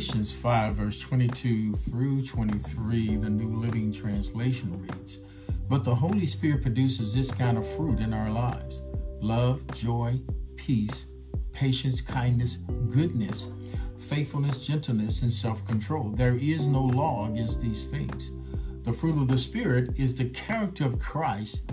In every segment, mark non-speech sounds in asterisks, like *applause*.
Galatians 5, verse 22 through 23, the New Living Translation reads But the Holy Spirit produces this kind of fruit in our lives love, joy, peace, patience, kindness, goodness, faithfulness, gentleness, and self control. There is no law against these things. The fruit of the Spirit is the character of Christ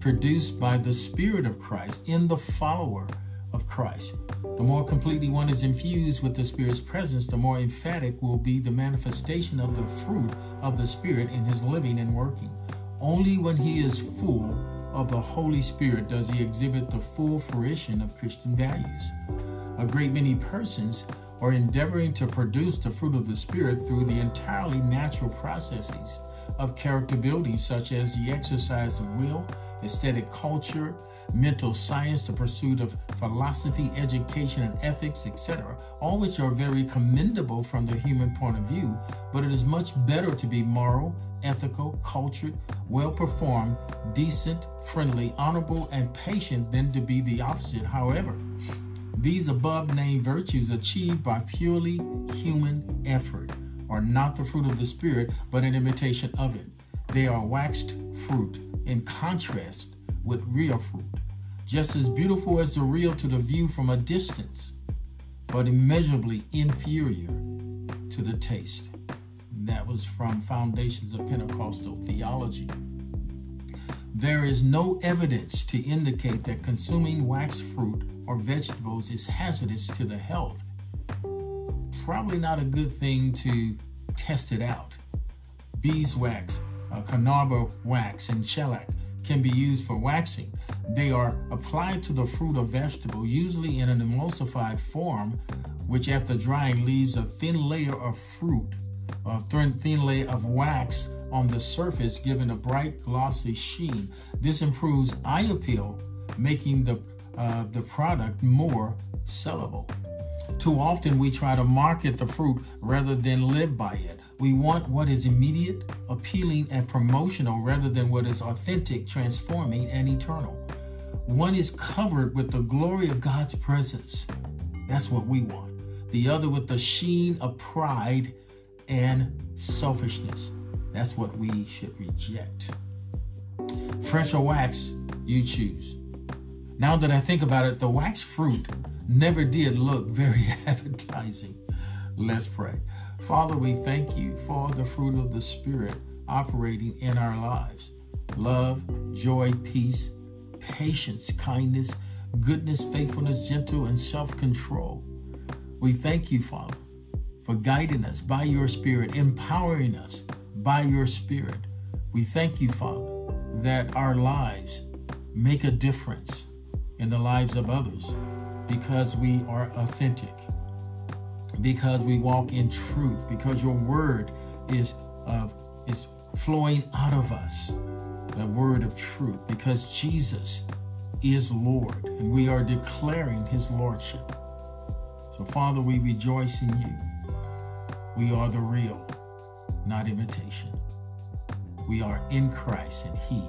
produced by the Spirit of Christ in the follower of Christ. The more completely one is infused with the Spirit's presence, the more emphatic will be the manifestation of the fruit of the Spirit in his living and working. Only when he is full of the Holy Spirit does he exhibit the full fruition of Christian values. A great many persons are endeavoring to produce the fruit of the Spirit through the entirely natural processes of character building, such as the exercise of will, aesthetic culture, mental science, the pursuit of philosophy, education, and ethics, etc., all which are very commendable from the human point of view, but it is much better to be moral, ethical, cultured, well performed, decent, friendly, honorable, and patient than to be the opposite. However, these above named virtues achieved by purely human effort are not the fruit of the Spirit, but an imitation of it. They are waxed fruit in contrast with real fruit, just as beautiful as the real to the view from a distance, but immeasurably inferior to the taste. And that was from Foundations of Pentecostal Theology. There is no evidence to indicate that consuming wax fruit or vegetables is hazardous to the health. Probably not a good thing to test it out. Beeswax, uh, wax, and shellac can be used for waxing. They are applied to the fruit or vegetable, usually in an emulsified form, which after drying leaves a thin layer of fruit, a thin layer of wax on the surface, giving a bright, glossy sheen. This improves eye appeal, making the, uh, the product more sellable. Too often we try to market the fruit rather than live by it. We want what is immediate, appealing, and promotional rather than what is authentic, transforming, and eternal. One is covered with the glory of God's presence. That's what we want. The other with the sheen of pride and selfishness. That's what we should reject. Fresh or wax, you choose. Now that I think about it, the wax fruit never did look very *laughs* appetizing. Let's pray. Father, we thank you for the fruit of the Spirit operating in our lives love, joy, peace, patience, kindness, goodness, faithfulness, gentle, and self control. We thank you, Father, for guiding us by your Spirit, empowering us by your Spirit. We thank you, Father, that our lives make a difference in the lives of others because we are authentic because we walk in truth, because your word is uh, is flowing out of us, the word of truth, because Jesus is Lord, and we are declaring His lordship. So, Father, we rejoice in you. We are the real, not imitation. We are in Christ, and He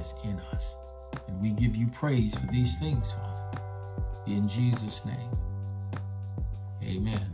is in us. And we give you praise for these things, Father. In Jesus' name, amen.